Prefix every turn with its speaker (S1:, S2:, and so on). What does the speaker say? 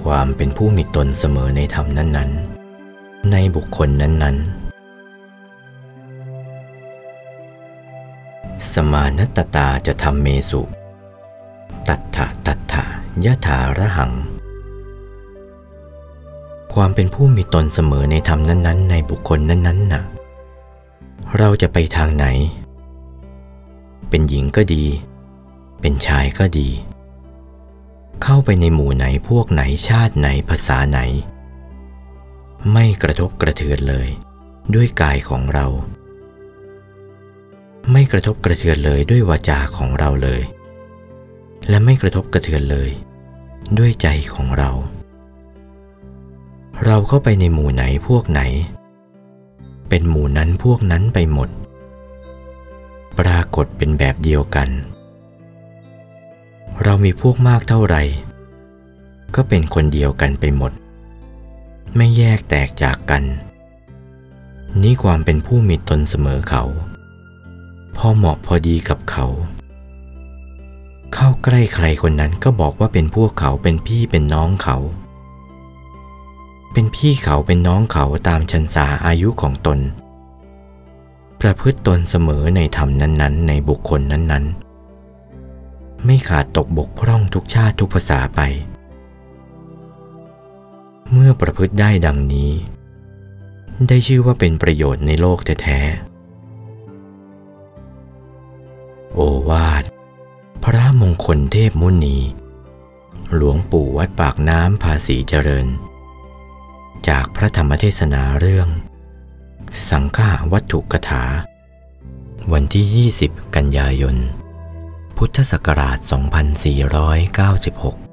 S1: ความเป็นผู้มีตนเสมอในธรรมนั้น ๆ ในบุคคลนั้น ๆ สมานัตตาจะทำเมสุ ตัทธะตัทธะยะถาระหัง ความเป็นผู้มีตนเสมอในธรรมนั้น ๆ ในบุคคลนั้น ๆ น่ะ เราจะไปทางไหน เป็นหญิงก็ดี เป็นชายก็ดี เข้าไปในหมู่ไหนพวกไหนชาติไหนภาษาไหน ไม่กระทบกระเทือนเลย ด้วยกายของเรา ไม่กระทบกระเทือนเลยด้วยวาจาของเราเลย และไม่กระทบกระเทือนเลย ด้วยใจของเรา เราเข้าไปในหมู่ไหนพวกไหน เป็นหมู่นั้นพวกนั้นไปหมด ปรากฏเป็นแบบเดียวกัน เรามีพวกมากเท่าไหร่ ก็เป็นคนเดียวกันไปหมด ไม่แยกแตกจากกัน นี่ความเป็นผู้มีตนเสมอเขา พอเหมาะพอดีกับเขา เข้าใกล้ใครคนนั้นก็บอกว่าเป็นพวกเขาเป็นพี่เป็นน้องเขา เป็นพี่เขาเป็นน้องเขาตามชันษาอายุของตน ประพฤติตนเสมอในธรรมนั้นๆ ในบุคคลนั้นๆ ไม่ขาดตกบกพร่องทุกชาติทุกภาษาไป เมื่อประพฤติได้ดังนี้ ได้ชื่อว่าเป็นประโยชน์ในโลกแท้ๆ โอวาท พระมงคลเทพมุนี หลวงปู่วัดปากน้ำภาษีเจริญ จากพระธรรมเทศนาเรื่อง สังฆาวัตถุกถา วันที่ 20 กันยายน พุทธศักราช 2496